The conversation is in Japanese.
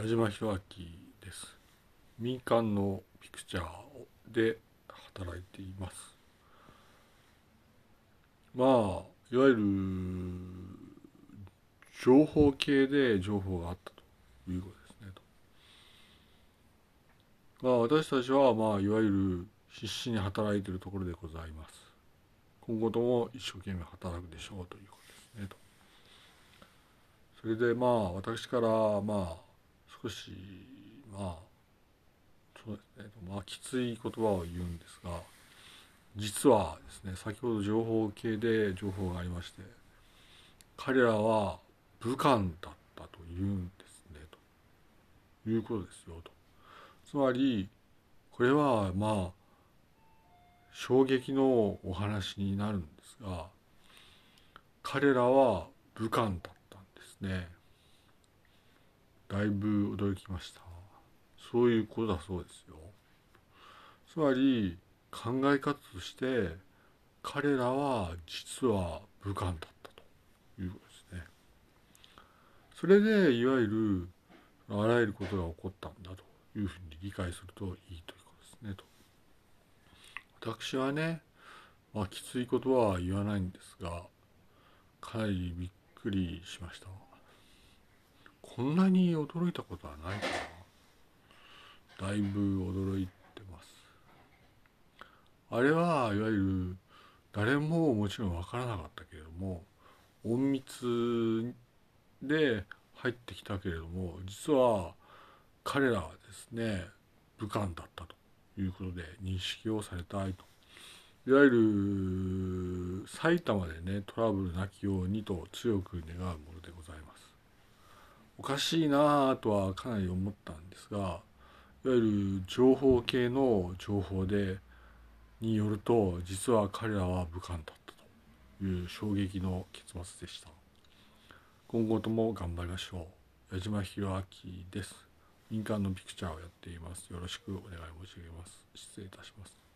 矢島弘明です。民間のピクチャーで働いています。まあいわゆる情報系で情報があったということですねと。まあ私たちはまあいわゆる必死に働いているところでございます。今後とも一生懸命働くでしょうということですねと。それでまあ私からまあ少しまあそうですね。まあきつい言葉を言うんですが実はですね先ほど情報系で情報がありまして彼らは武漢だったというんですねということですよと。つまりこれはまあ衝撃のお話になるんですが彼らは武漢だったんですね。だいぶ驚きました。そういうことだそうですよ。つまり考え方として彼らは実は武漢だったということですね。それでいわゆるあらゆることが起こったんだというふうに理解するといいということですねと。私はねまあきついことは言わないんですがかなりびっくりしました。こんなに驚いたことはないかな。だいぶ驚いてます。あれはいわゆる誰ももちろん分からなかったけれども隠密で入ってきたけれども実は彼らはですね武漢だったということで認識をされたいと。いわゆる埼玉でねトラブルなきようにと強く願うものでございます。おかしいなとはかなり思ったんですがいわゆる情報系の情報でによると実は彼らは武漢だったという衝撃の結末でした。今後とも頑張りましょう。矢島弘明です。民間のピクチャーをやっています。よろしくお願い申し上げます。失礼いたします。